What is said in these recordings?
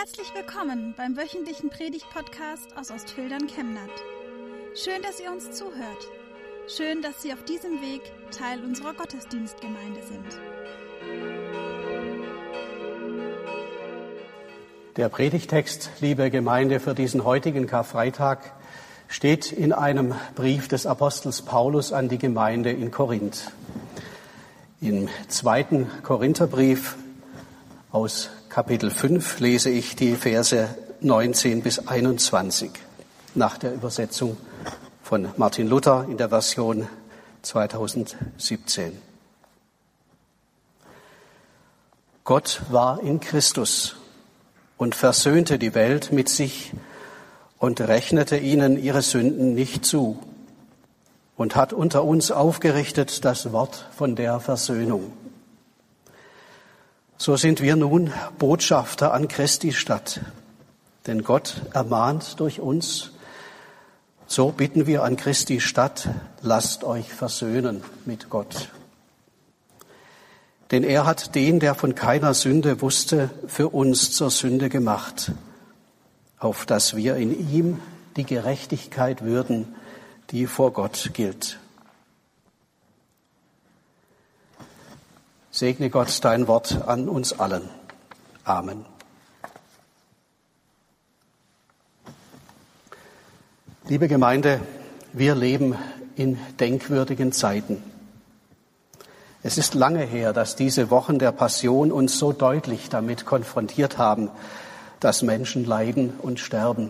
Herzlich willkommen beim wöchentlichen Predigt-Podcast aus Ostfildern Chemnat. Schön, dass ihr uns zuhört. Schön, dass Sie auf diesem Weg Teil unserer Gottesdienstgemeinde sind. Der Predigtext, liebe Gemeinde, für diesen heutigen Karfreitag steht in einem Brief des Apostels Paulus an die Gemeinde in Korinth. Im zweiten Korintherbrief aus Kapitel 5 lese ich die Verse 19 bis 21 nach der Übersetzung von Martin Luther in der Version 2017. Gott war in Christus und versöhnte die Welt mit sich und rechnete ihnen ihre Sünden nicht zu und hat unter uns aufgerichtet das Wort von der Versöhnung. So sind wir nun Botschafter an Christi Stadt. Denn Gott ermahnt durch uns, so bitten wir an Christi Stadt, lasst euch versöhnen mit Gott. Denn er hat den, der von keiner Sünde wusste, für uns zur Sünde gemacht, auf dass wir in ihm die Gerechtigkeit würden, die vor Gott gilt. Segne Gott dein Wort an uns allen. Amen. Liebe Gemeinde, wir leben in denkwürdigen Zeiten. Es ist lange her, dass diese Wochen der Passion uns so deutlich damit konfrontiert haben, dass Menschen leiden und sterben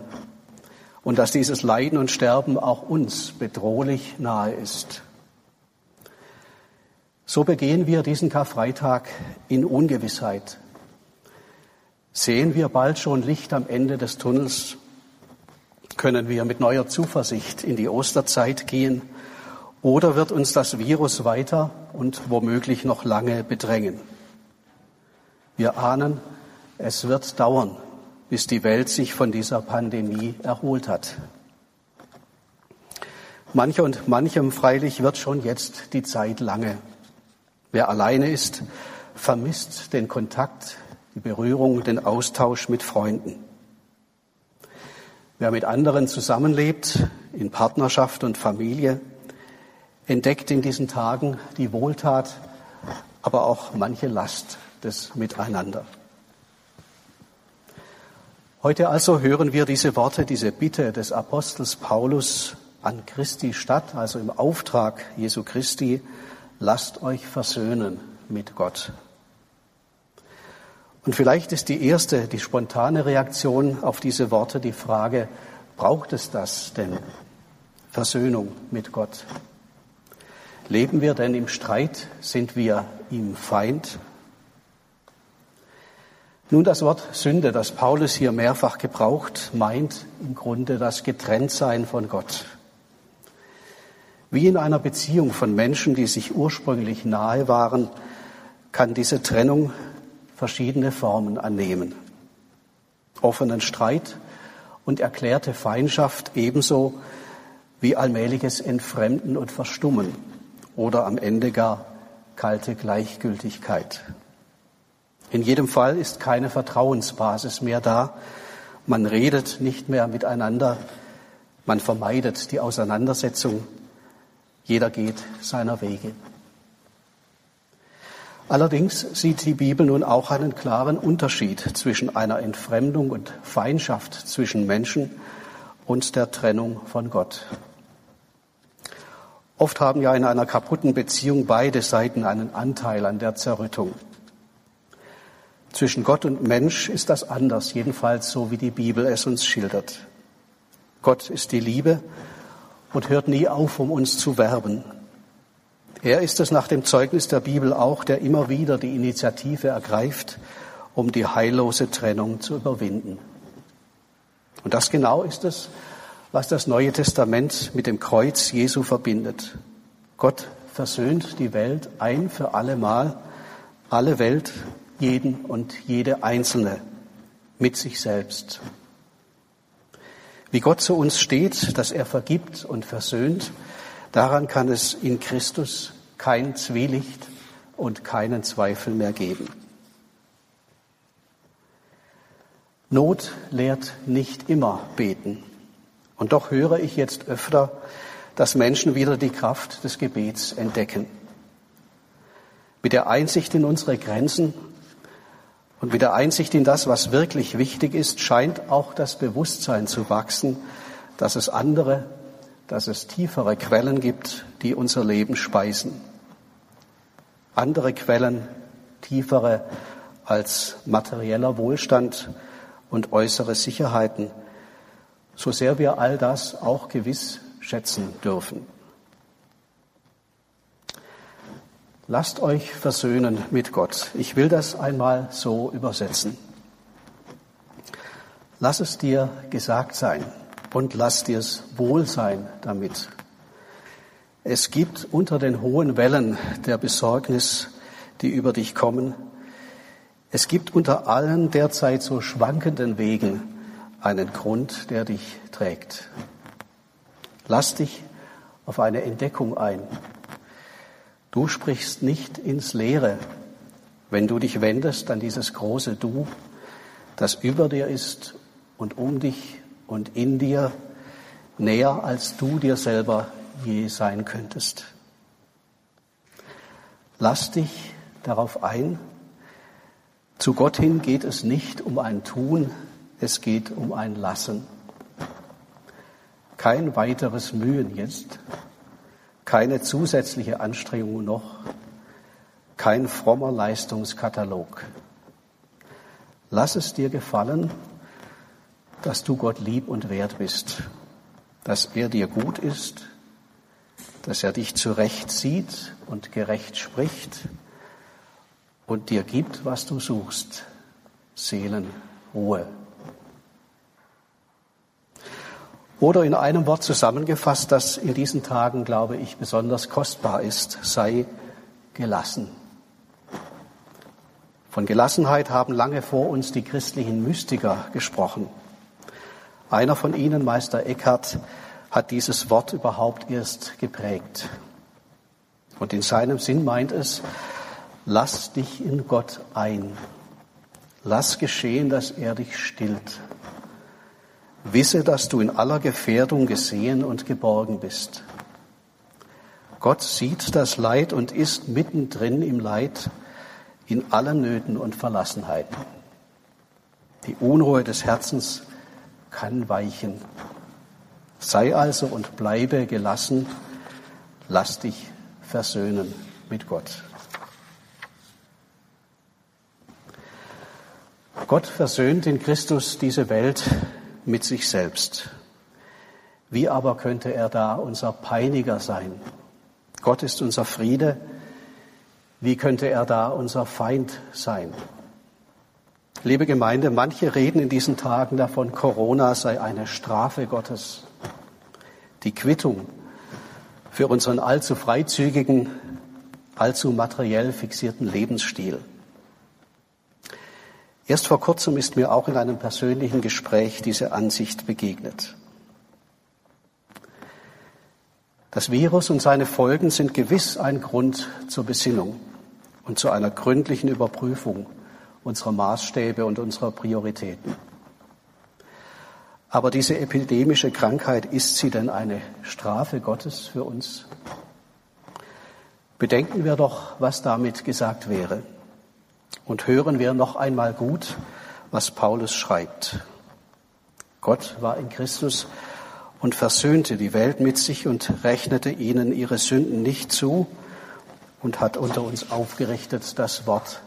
und dass dieses Leiden und Sterben auch uns bedrohlich nahe ist. So begehen wir diesen Karfreitag in Ungewissheit. Sehen wir bald schon Licht am Ende des Tunnels? Können wir mit neuer Zuversicht in die Osterzeit gehen? Oder wird uns das Virus weiter und womöglich noch lange bedrängen? Wir ahnen, es wird dauern, bis die Welt sich von dieser Pandemie erholt hat. Mancher und manchem freilich wird schon jetzt die Zeit lange. Wer alleine ist, vermisst den Kontakt, die Berührung, den Austausch mit Freunden. Wer mit anderen zusammenlebt, in Partnerschaft und Familie, entdeckt in diesen Tagen die Wohltat, aber auch manche Last des Miteinander. Heute also hören wir diese Worte, diese Bitte des Apostels Paulus an Christi Stadt, also im Auftrag Jesu Christi, lasst euch versöhnen mit Gott. Und vielleicht ist die erste, die spontane Reaktion auf diese Worte die Frage, braucht es das denn? Versöhnung mit Gott. Leben wir denn im Streit? Sind wir ihm Feind? Nun, das Wort Sünde, das Paulus hier mehrfach gebraucht, meint im Grunde das Getrenntsein von Gott. Wie in einer Beziehung von Menschen, die sich ursprünglich nahe waren, kann diese Trennung verschiedene Formen annehmen. Offenen Streit und erklärte Feindschaft ebenso wie allmähliches Entfremden und Verstummen oder am Ende gar kalte Gleichgültigkeit. In jedem Fall ist keine Vertrauensbasis mehr da. Man redet nicht mehr miteinander. Man vermeidet die Auseinandersetzung jeder geht seiner Wege. Allerdings sieht die Bibel nun auch einen klaren Unterschied zwischen einer Entfremdung und Feindschaft zwischen Menschen und der Trennung von Gott. Oft haben ja in einer kaputten Beziehung beide Seiten einen Anteil an der Zerrüttung. Zwischen Gott und Mensch ist das anders, jedenfalls so wie die Bibel es uns schildert. Gott ist die Liebe und hört nie auf, um uns zu werben. Er ist es nach dem Zeugnis der Bibel auch, der immer wieder die Initiative ergreift, um die heillose Trennung zu überwinden. Und das genau ist es, was das Neue Testament mit dem Kreuz Jesu verbindet. Gott versöhnt die Welt ein für alle Mal, alle Welt, jeden und jede Einzelne mit sich selbst. Wie Gott zu uns steht, dass er vergibt und versöhnt, daran kann es in Christus kein Zwielicht und keinen Zweifel mehr geben. Not lehrt nicht immer beten. Und doch höre ich jetzt öfter, dass Menschen wieder die Kraft des Gebets entdecken. Mit der Einsicht in unsere Grenzen und mit der Einsicht in das, was wirklich wichtig ist, scheint auch das Bewusstsein zu wachsen, dass es andere, dass es tiefere Quellen gibt, die unser Leben speisen. Andere Quellen, tiefere als materieller Wohlstand und äußere Sicherheiten, so sehr wir all das auch gewiss schätzen dürfen. Lasst euch versöhnen mit Gott. Ich will das einmal so übersetzen. Lass es dir gesagt sein und lass dir es wohl sein damit. Es gibt unter den hohen Wellen der Besorgnis, die über dich kommen, es gibt unter allen derzeit so schwankenden Wegen einen Grund, der dich trägt. Lass dich auf eine Entdeckung ein, Du sprichst nicht ins Leere, wenn du dich wendest an dieses große Du, das über dir ist und um dich und in dir, näher als du dir selber je sein könntest. Lass dich darauf ein. Zu Gott hin geht es nicht um ein Tun, es geht um ein Lassen. Kein weiteres Mühen jetzt, keine zusätzliche Anstrengung noch, kein frommer Leistungskatalog. Lass es dir gefallen, dass du Gott lieb und wert bist, dass er dir gut ist, dass er dich zurecht sieht und gerecht spricht und dir gibt, was du suchst, Seelenruhe. Oder in einem Wort zusammengefasst, das in diesen Tagen, glaube ich, besonders kostbar ist, sei gelassen. Von Gelassenheit haben lange vor uns die christlichen Mystiker gesprochen. Einer von ihnen, Meister Eckhart, hat dieses Wort überhaupt erst geprägt. Und in seinem Sinn meint es, lass dich in Gott ein. Lass geschehen, dass er dich stillt. Wisse, dass du in aller Gefährdung gesehen und geborgen bist. Gott sieht das Leid und ist mittendrin im Leid, in allen Nöten und Verlassenheiten. Die Unruhe des Herzens kann weichen. Sei also und bleibe gelassen, lass dich versöhnen mit Gott. Gott versöhnt in Christus diese Welt mit sich selbst. Wie aber könnte er da unser Peiniger sein? Gott ist unser Friede. Wie könnte er da unser Feind sein? Liebe Gemeinde, manche reden in diesen Tagen davon, Corona sei eine Strafe Gottes. Die Quittung für unseren allzu freizügigen, allzu materiell fixierten Lebensstil. Erst vor kurzem ist mir auch in einem persönlichen Gespräch diese Ansicht begegnet. Das Virus und seine Folgen sind gewiss ein Grund zur Besinnung und zu einer gründlichen Überprüfung unserer Maßstäbe und unserer Prioritäten. Aber diese epidemische Krankheit, ist sie denn eine Strafe Gottes für uns? Bedenken wir doch, was damit gesagt wäre. Und hören wir noch einmal gut, was Paulus schreibt. Gott war in Christus und versöhnte die Welt mit sich und rechnete ihnen ihre Sünden nicht zu und hat unter uns aufgerichtet das Wort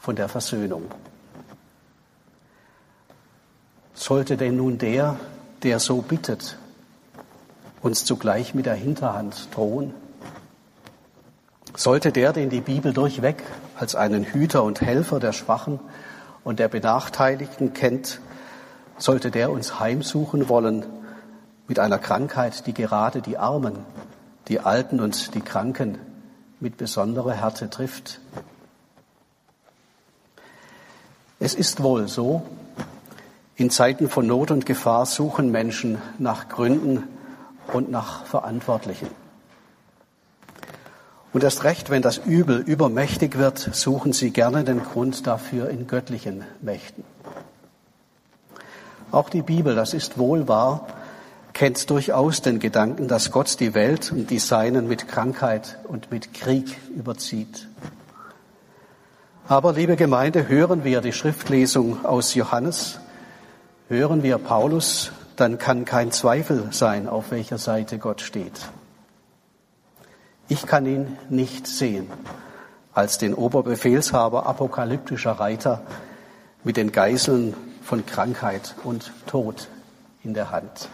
von der Versöhnung. Sollte denn nun der, der so bittet, uns zugleich mit der Hinterhand drohen? Sollte der, den die Bibel durchweg als einen Hüter und Helfer der Schwachen und der Benachteiligten kennt, sollte der uns heimsuchen wollen mit einer Krankheit, die gerade die Armen, die Alten und die Kranken mit besonderer Härte trifft. Es ist wohl so, in Zeiten von Not und Gefahr suchen Menschen nach Gründen und nach Verantwortlichen. Und erst recht, wenn das Übel übermächtig wird, suchen sie gerne den Grund dafür in göttlichen Mächten. Auch die Bibel, das ist wohl wahr, kennt durchaus den Gedanken, dass Gott die Welt und die Seinen mit Krankheit und mit Krieg überzieht. Aber, liebe Gemeinde, hören wir die Schriftlesung aus Johannes, hören wir Paulus, dann kann kein Zweifel sein, auf welcher Seite Gott steht. Ich kann ihn nicht sehen als den Oberbefehlshaber apokalyptischer Reiter mit den Geißeln von Krankheit und Tod in der Hand.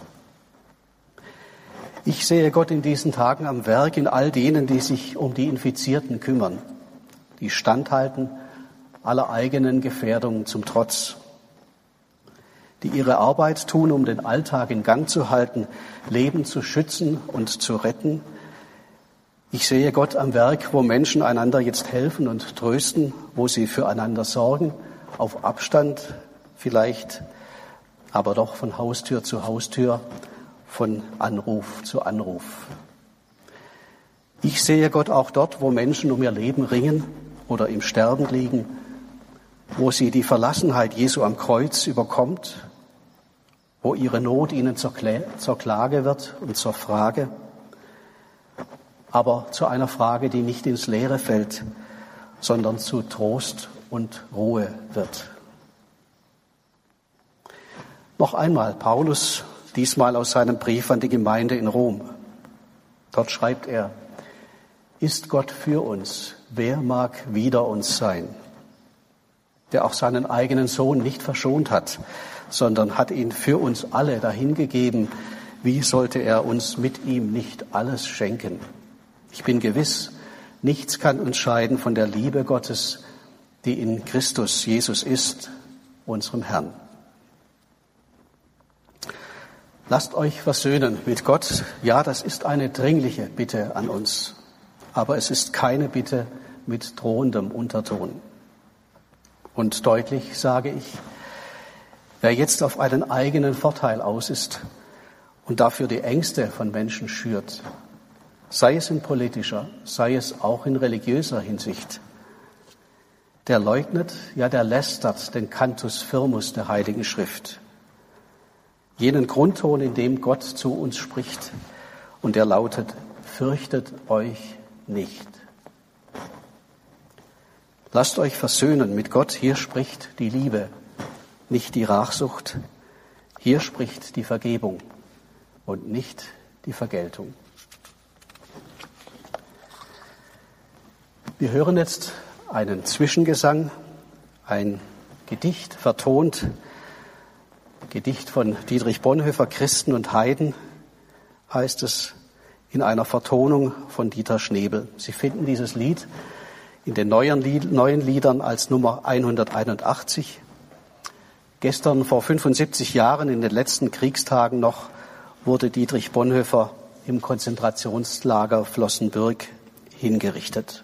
Ich sehe Gott in diesen Tagen am Werk in all denen, die sich um die Infizierten kümmern, die standhalten aller eigenen Gefährdungen zum Trotz, die ihre Arbeit tun, um den Alltag in Gang zu halten, Leben zu schützen und zu retten. Ich sehe Gott am Werk, wo Menschen einander jetzt helfen und trösten, wo sie füreinander sorgen, auf Abstand vielleicht, aber doch von Haustür zu Haustür, von Anruf zu Anruf. Ich sehe Gott auch dort, wo Menschen um ihr Leben ringen oder im Sterben liegen, wo sie die Verlassenheit Jesu am Kreuz überkommt, wo ihre Not ihnen zur, Klage wird und zur Frage, aber zu einer Frage, die nicht ins Leere fällt, sondern zu Trost und Ruhe wird. Noch einmal Paulus, diesmal aus seinem Brief an die Gemeinde in Rom. Dort schreibt er, ist Gott für uns, wer mag wider uns sein? der auch seinen eigenen Sohn nicht verschont hat, sondern hat ihn für uns alle dahingegeben. Wie sollte er uns mit ihm nicht alles schenken? Ich bin gewiss, nichts kann uns scheiden von der Liebe Gottes, die in Christus Jesus ist, unserem Herrn. Lasst euch versöhnen mit Gott. Ja, das ist eine dringliche Bitte an uns. Aber es ist keine Bitte mit drohendem Unterton. Und deutlich sage ich, wer jetzt auf einen eigenen Vorteil aus ist und dafür die Ängste von Menschen schürt, sei es in politischer, sei es auch in religiöser Hinsicht, der leugnet, ja der lästert den Cantus Firmus der Heiligen Schrift, jenen Grundton, in dem Gott zu uns spricht, und der lautet, fürchtet euch nicht. Lasst euch versöhnen mit Gott. Hier spricht die Liebe, nicht die Rachsucht. Hier spricht die Vergebung und nicht die Vergeltung. Wir hören jetzt einen Zwischengesang, ein Gedicht vertont, Gedicht von Dietrich Bonhoeffer, Christen und Heiden, heißt es in einer Vertonung von Dieter Schnebel. Sie finden dieses Lied in den neuen, neuen Liedern als Nummer 181. Gestern vor 75 Jahren, in den letzten Kriegstagen noch, wurde Dietrich Bonhoeffer im Konzentrationslager Flossenbürg hingerichtet.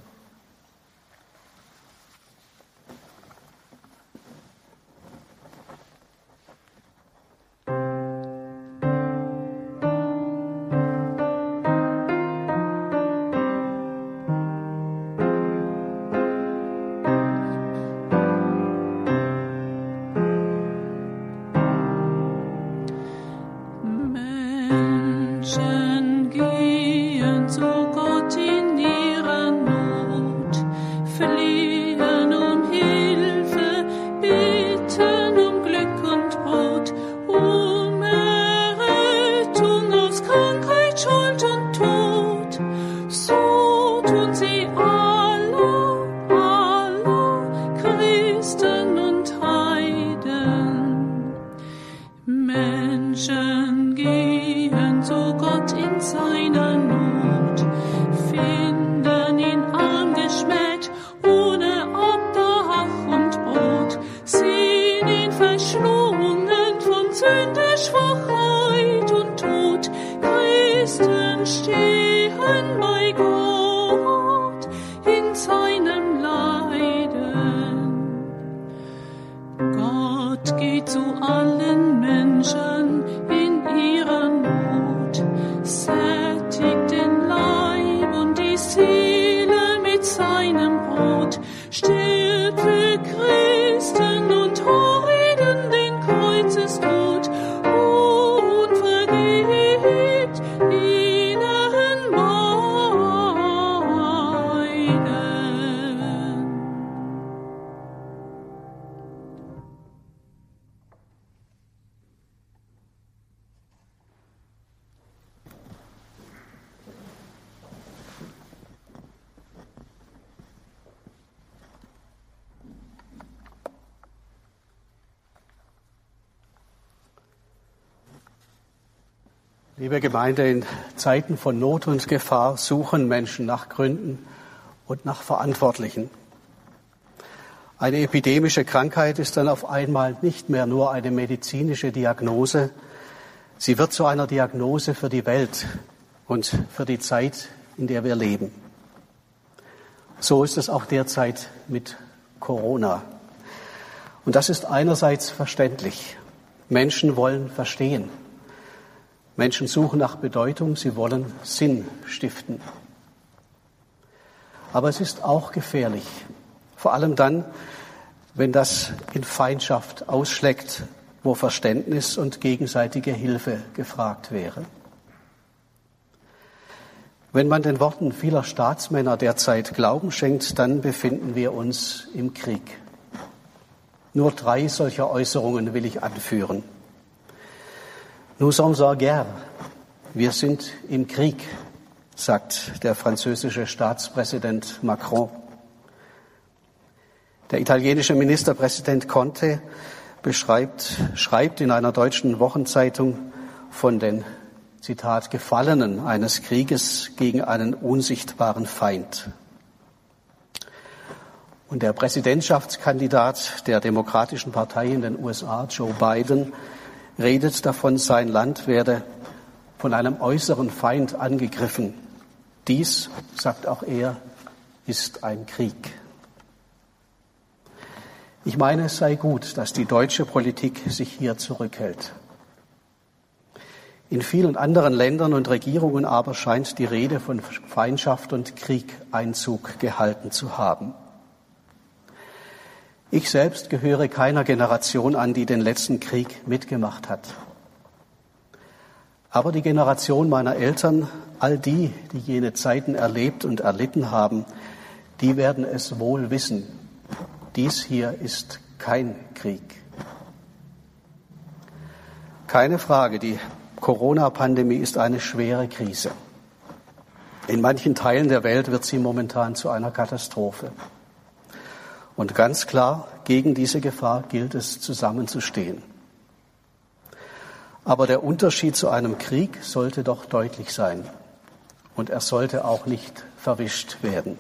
Stirbt für Christen und Heiden den Kreuzestod, Liebe Gemeinde, in Zeiten von Not und Gefahr suchen Menschen nach Gründen und nach Verantwortlichen. Eine epidemische Krankheit ist dann auf einmal nicht mehr nur eine medizinische Diagnose, sie wird zu einer Diagnose für die Welt und für die Zeit, in der wir leben. So ist es auch derzeit mit Corona. Und das ist einerseits verständlich. Menschen wollen verstehen. Menschen suchen nach Bedeutung, sie wollen Sinn stiften. Aber es ist auch gefährlich, vor allem dann, wenn das in Feindschaft ausschlägt, wo Verständnis und gegenseitige Hilfe gefragt wäre. Wenn man den Worten vieler Staatsmänner derzeit Glauben schenkt, dann befinden wir uns im Krieg. Nur drei solcher Äußerungen will ich anführen. Nous sommes en guerre. Wir sind im Krieg, sagt der französische Staatspräsident Macron. Der italienische Ministerpräsident Conte beschreibt, schreibt in einer deutschen Wochenzeitung von den Zitat Gefallenen eines Krieges gegen einen unsichtbaren Feind. Und der Präsidentschaftskandidat der Demokratischen Partei in den USA, Joe Biden, redet davon, sein Land werde von einem äußeren Feind angegriffen. Dies, sagt auch er, ist ein Krieg. Ich meine, es sei gut, dass die deutsche Politik sich hier zurückhält. In vielen anderen Ländern und Regierungen aber scheint die Rede von Feindschaft und Krieg Einzug gehalten zu haben. Ich selbst gehöre keiner Generation an, die den letzten Krieg mitgemacht hat. Aber die Generation meiner Eltern, all die, die jene Zeiten erlebt und erlitten haben, die werden es wohl wissen. Dies hier ist kein Krieg. Keine Frage, die Corona-Pandemie ist eine schwere Krise. In manchen Teilen der Welt wird sie momentan zu einer Katastrophe. Und ganz klar, gegen diese Gefahr gilt es zusammenzustehen. Aber der Unterschied zu einem Krieg sollte doch deutlich sein. Und er sollte auch nicht verwischt werden.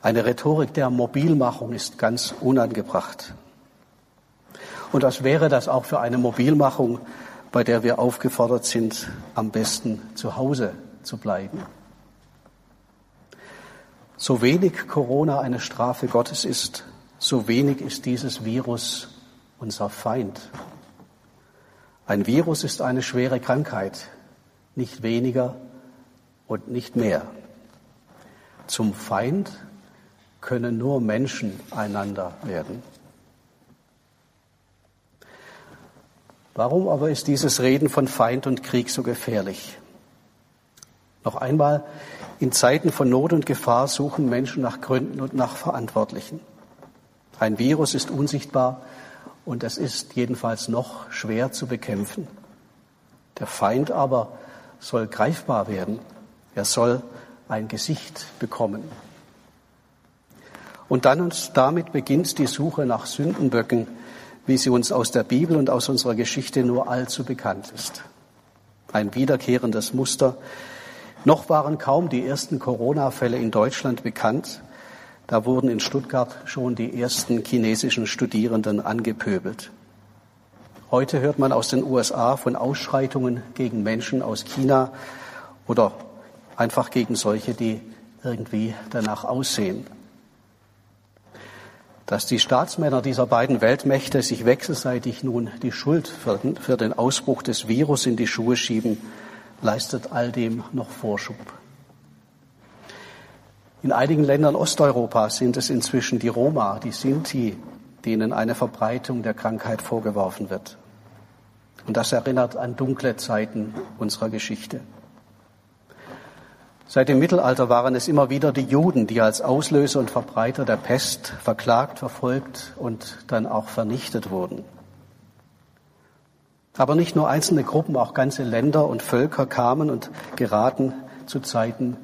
Eine Rhetorik der Mobilmachung ist ganz unangebracht. Und was wäre das auch für eine Mobilmachung, bei der wir aufgefordert sind, am besten zu Hause zu bleiben? So wenig Corona eine Strafe Gottes ist, so wenig ist dieses Virus unser Feind. Ein Virus ist eine schwere Krankheit, nicht weniger und nicht mehr. Zum Feind können nur Menschen einander werden. Warum aber ist dieses Reden von Feind und Krieg so gefährlich? Noch einmal, in Zeiten von Not und Gefahr suchen Menschen nach Gründen und nach Verantwortlichen. Ein Virus ist unsichtbar und es ist jedenfalls noch schwer zu bekämpfen. Der Feind aber soll greifbar werden. Er soll ein Gesicht bekommen. Und dann und damit beginnt die Suche nach Sündenböcken, wie sie uns aus der Bibel und aus unserer Geschichte nur allzu bekannt ist. Ein wiederkehrendes Muster, noch waren kaum die ersten Corona-Fälle in Deutschland bekannt. Da wurden in Stuttgart schon die ersten chinesischen Studierenden angepöbelt. Heute hört man aus den USA von Ausschreitungen gegen Menschen aus China oder einfach gegen solche, die irgendwie danach aussehen. Dass die Staatsmänner dieser beiden Weltmächte sich wechselseitig nun die Schuld für den Ausbruch des Virus in die Schuhe schieben, leistet all dem noch Vorschub. In einigen Ländern Osteuropas sind es inzwischen die Roma, die Sinti, denen eine Verbreitung der Krankheit vorgeworfen wird. Und das erinnert an dunkle Zeiten unserer Geschichte. Seit dem Mittelalter waren es immer wieder die Juden, die als Auslöser und Verbreiter der Pest verklagt, verfolgt und dann auch vernichtet wurden. Aber nicht nur einzelne Gruppen, auch ganze Länder und Völker kamen und geraten zu Zeiten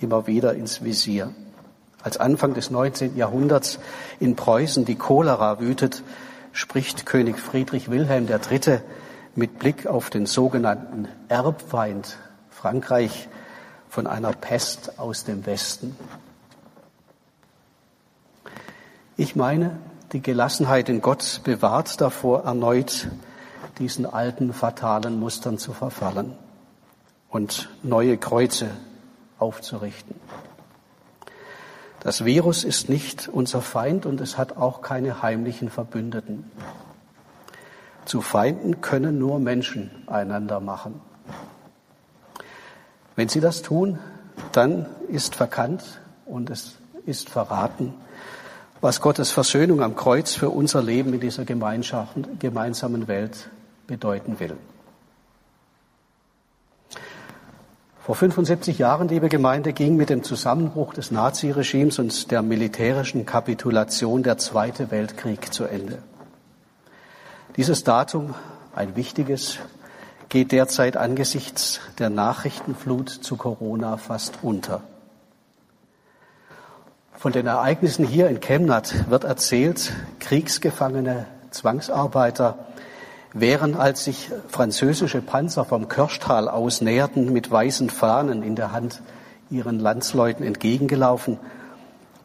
immer wieder ins Visier. Als Anfang des 19. Jahrhunderts in Preußen die Cholera wütet, spricht König Friedrich Wilhelm III. mit Blick auf den sogenannten Erbfeind Frankreich von einer Pest aus dem Westen. Ich meine, die Gelassenheit in Gott bewahrt davor, erneut diesen alten fatalen Mustern zu verfallen und neue Kreuze aufzurichten. Das Virus ist nicht unser Feind und es hat auch keine heimlichen Verbündeten. Zu Feinden können nur Menschen einander machen. Wenn sie das tun, dann ist verkannt und es ist verraten, was Gottes Versöhnung am Kreuz für unser Leben in dieser gemeinsamen Welt bedeuten will. Vor 75 Jahren, liebe Gemeinde, ging mit dem Zusammenbruch des Naziregimes und der militärischen Kapitulation der Zweite Weltkrieg zu Ende. Dieses Datum, ein wichtiges, geht derzeit angesichts der Nachrichtenflut zu Corona fast unter. Von den Ereignissen hier in Chemnat wird erzählt, Kriegsgefangene, Zwangsarbeiter wären, als sich französische Panzer vom Kirschtal aus näherten, mit weißen Fahnen in der Hand ihren Landsleuten entgegengelaufen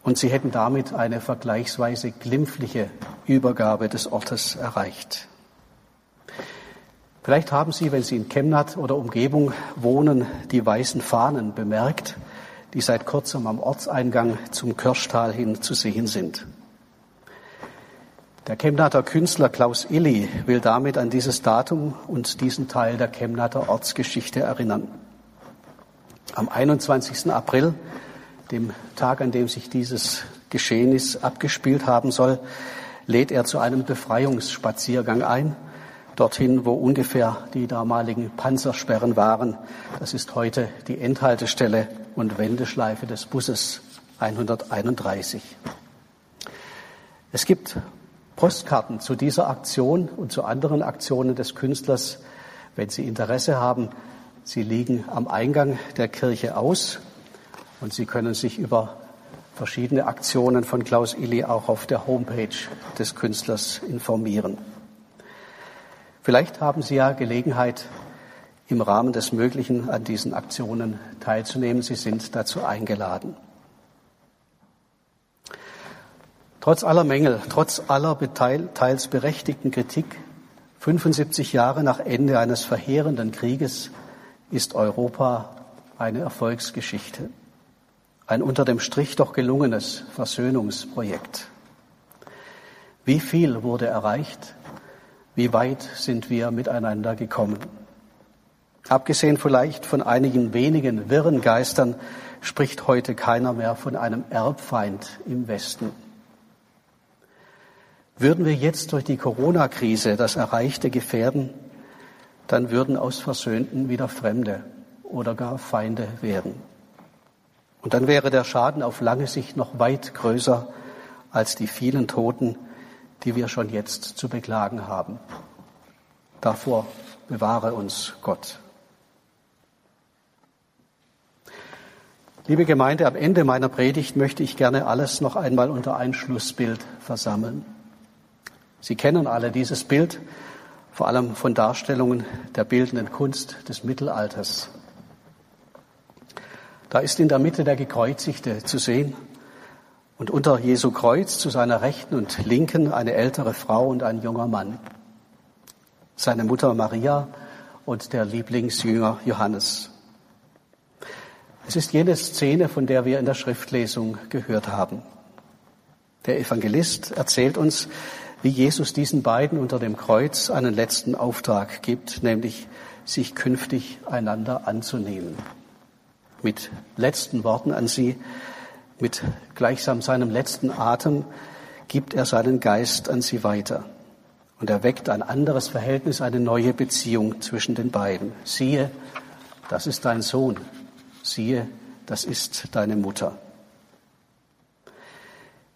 und sie hätten damit eine vergleichsweise glimpfliche Übergabe des Ortes erreicht. Vielleicht haben Sie, wenn Sie in Chemnat oder Umgebung wohnen, die weißen Fahnen bemerkt, die seit kurzem am Ortseingang zum Kirschtal hin zu sehen sind. Der Chemnater Künstler Klaus Illy will damit an dieses Datum und diesen Teil der Chemnater Ortsgeschichte erinnern. Am 21. April, dem Tag, an dem sich dieses Geschehnis abgespielt haben soll, lädt er zu einem Befreiungsspaziergang ein, dorthin, wo ungefähr die damaligen Panzersperren waren. Das ist heute die Endhaltestelle und Wendeschleife des Busses 131. Es gibt Postkarten zu dieser Aktion und zu anderen Aktionen des Künstlers, wenn Sie Interesse haben. Sie liegen am Eingang der Kirche aus und Sie können sich über verschiedene Aktionen von Klaus Illy auch auf der Homepage des Künstlers informieren. Vielleicht haben Sie ja Gelegenheit, im Rahmen des Möglichen an diesen Aktionen teilzunehmen. Sie sind dazu eingeladen. Trotz aller Mängel, trotz aller teils berechtigten Kritik, 75 Jahre nach Ende eines verheerenden Krieges ist Europa eine Erfolgsgeschichte. Ein unter dem Strich doch gelungenes Versöhnungsprojekt. Wie viel wurde erreicht? Wie weit sind wir miteinander gekommen? Abgesehen vielleicht von einigen wenigen wirren Geistern spricht heute keiner mehr von einem Erbfeind im Westen. Würden wir jetzt durch die Corona-Krise das Erreichte gefährden, dann würden aus Versöhnten wieder Fremde oder gar Feinde werden. Und dann wäre der Schaden auf lange Sicht noch weit größer als die vielen Toten, die wir schon jetzt zu beklagen haben. Davor bewahre uns Gott. Liebe Gemeinde, am Ende meiner Predigt möchte ich gerne alles noch einmal unter ein Schlussbild versammeln. Sie kennen alle dieses Bild, vor allem von Darstellungen der bildenden Kunst des Mittelalters. Da ist in der Mitte der Gekreuzigte zu sehen und unter Jesu Kreuz zu seiner Rechten und Linken eine ältere Frau und ein junger Mann. Seine Mutter Maria und der Lieblingsjünger Johannes. Es ist jene Szene, von der wir in der Schriftlesung gehört haben. Der Evangelist erzählt uns, wie Jesus diesen beiden unter dem Kreuz einen letzten Auftrag gibt, nämlich sich künftig einander anzunehmen. Mit letzten Worten an sie, mit gleichsam seinem letzten Atem gibt er seinen Geist an sie weiter. Und er weckt ein anderes Verhältnis, eine neue Beziehung zwischen den beiden. Siehe, das ist dein Sohn. Siehe, das ist deine Mutter.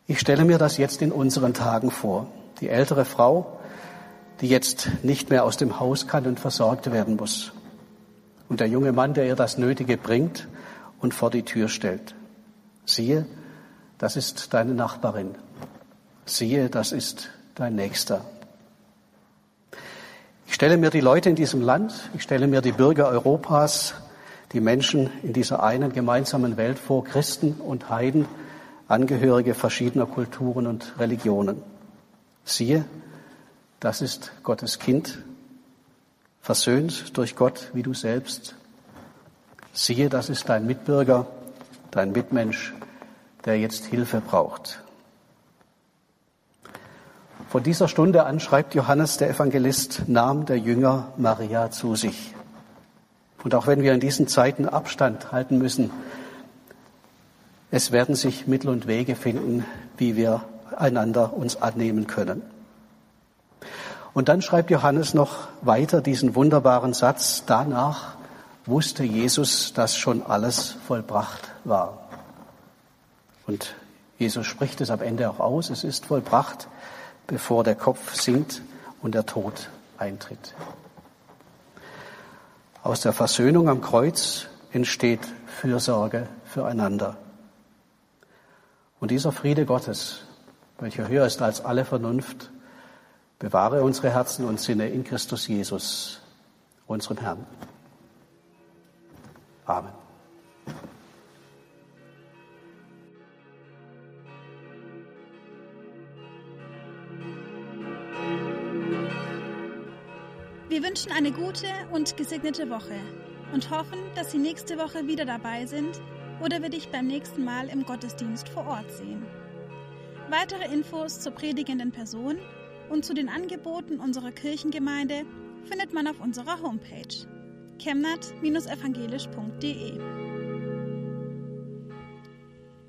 Ich stelle mir das jetzt in unseren Tagen vor die ältere Frau, die jetzt nicht mehr aus dem Haus kann und versorgt werden muss. Und der junge Mann, der ihr das Nötige bringt und vor die Tür stellt. Siehe, das ist deine Nachbarin. Siehe, das ist dein Nächster. Ich stelle mir die Leute in diesem Land, ich stelle mir die Bürger Europas, die Menschen in dieser einen gemeinsamen Welt vor, Christen und Heiden, Angehörige verschiedener Kulturen und Religionen. Siehe, das ist Gottes Kind, versöhnt durch Gott wie du selbst. Siehe, das ist dein Mitbürger, dein Mitmensch, der jetzt Hilfe braucht. Von dieser Stunde an schreibt Johannes der Evangelist, nahm der Jünger Maria zu sich. Und auch wenn wir in diesen Zeiten Abstand halten müssen, es werden sich Mittel und Wege finden, wie wir einander uns annehmen können. Und dann schreibt Johannes noch weiter diesen wunderbaren Satz, danach wusste Jesus, dass schon alles vollbracht war. Und Jesus spricht es am Ende auch aus, es ist vollbracht, bevor der Kopf sinkt und der Tod eintritt. Aus der Versöhnung am Kreuz entsteht Fürsorge füreinander. Und dieser Friede Gottes, welcher höher ist als alle Vernunft, Bewahre unsere Herzen und Sinne in Christus Jesus, unserem Herrn. Amen. Wir wünschen eine gute und gesegnete Woche und hoffen, dass Sie nächste Woche wieder dabei sind oder wir dich beim nächsten Mal im Gottesdienst vor Ort sehen. Weitere Infos zur predigenden Person und zu den Angeboten unserer Kirchengemeinde findet man auf unserer Homepage chemnat-evangelisch.de.